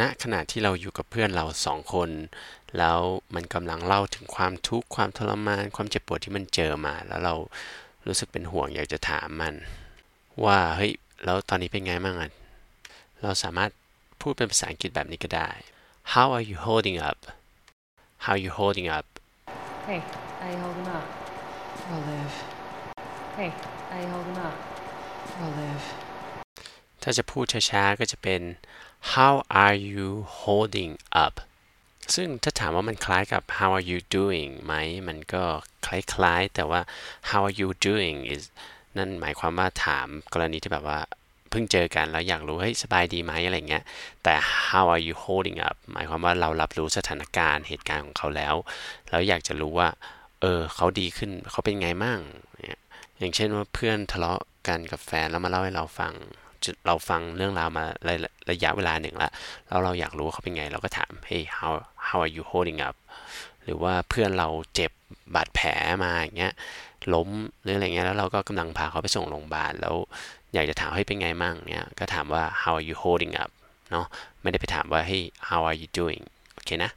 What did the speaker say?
ณขณะที่เราอยู่กับเพื่อนเราสองคน แล้วมันกำลังเล่าถึงความทุกข์ความทรมาน ความเจ็บปวดที่มันเจอมา แล้วเรารู้สึกเป็นห่วงอยากจะถามมัน ว่าเฮ้ยแล้วตอนนี้เป็นไงบ้างอะเราสามารถพูดเป็นภาษาอังกฤษแบบนี้ก็ได้ How are you holding up How are you holding up Hey, how you holding up? I'll live. Hey, how you holding up? I'll live. ถ้าจะพูดช้าๆก็จะเป็น How are you holding up ซึ่งถ้าถามว่ามันคล้ายกับ How are you doing ไหม มันก็คล้ายๆ แต่ว่า How are you doing is นั่นหมายความว่าถามกรณีที่แบบว่าเพิ่งเจอกันแล้วอยากรู้เฮ้ยสบายดีไหมอะไรเงี้ย แต่ How are you holding up หมายความว่าเรารับรู้สถานการณ์เหตุการณ์ของเขาแล้ว แล้วอยากจะรู้ว่า เออเขาดีขึ้นเขาเป็นไงมั่ง อย่างเช่นว่าเพื่อนทะเลาะกันกับแฟนแล้วมาเล่าให้เราฟัง เราฟังเรื่องราวมาระระยะเวลาหนึ่งแล้วแล้วเราอยากรู้ว่าเขาเป็นไง เราก็ถาม hey how how are you holding up หรือว่าเพื่อนเราเจ็บบาดแผลมาอย่างเงี้ยล้มหรืออะไรเงี้ยแล้วเราก็กำลังพาเขาไปส่งโรงพยาบาลแล้วอยากจะถามให้เป็นไงมั่งเนี่ยก็ถามว่า how are you holding up เนาะไม่ได้ไปถามว่า hey how are you doing โอเคนะ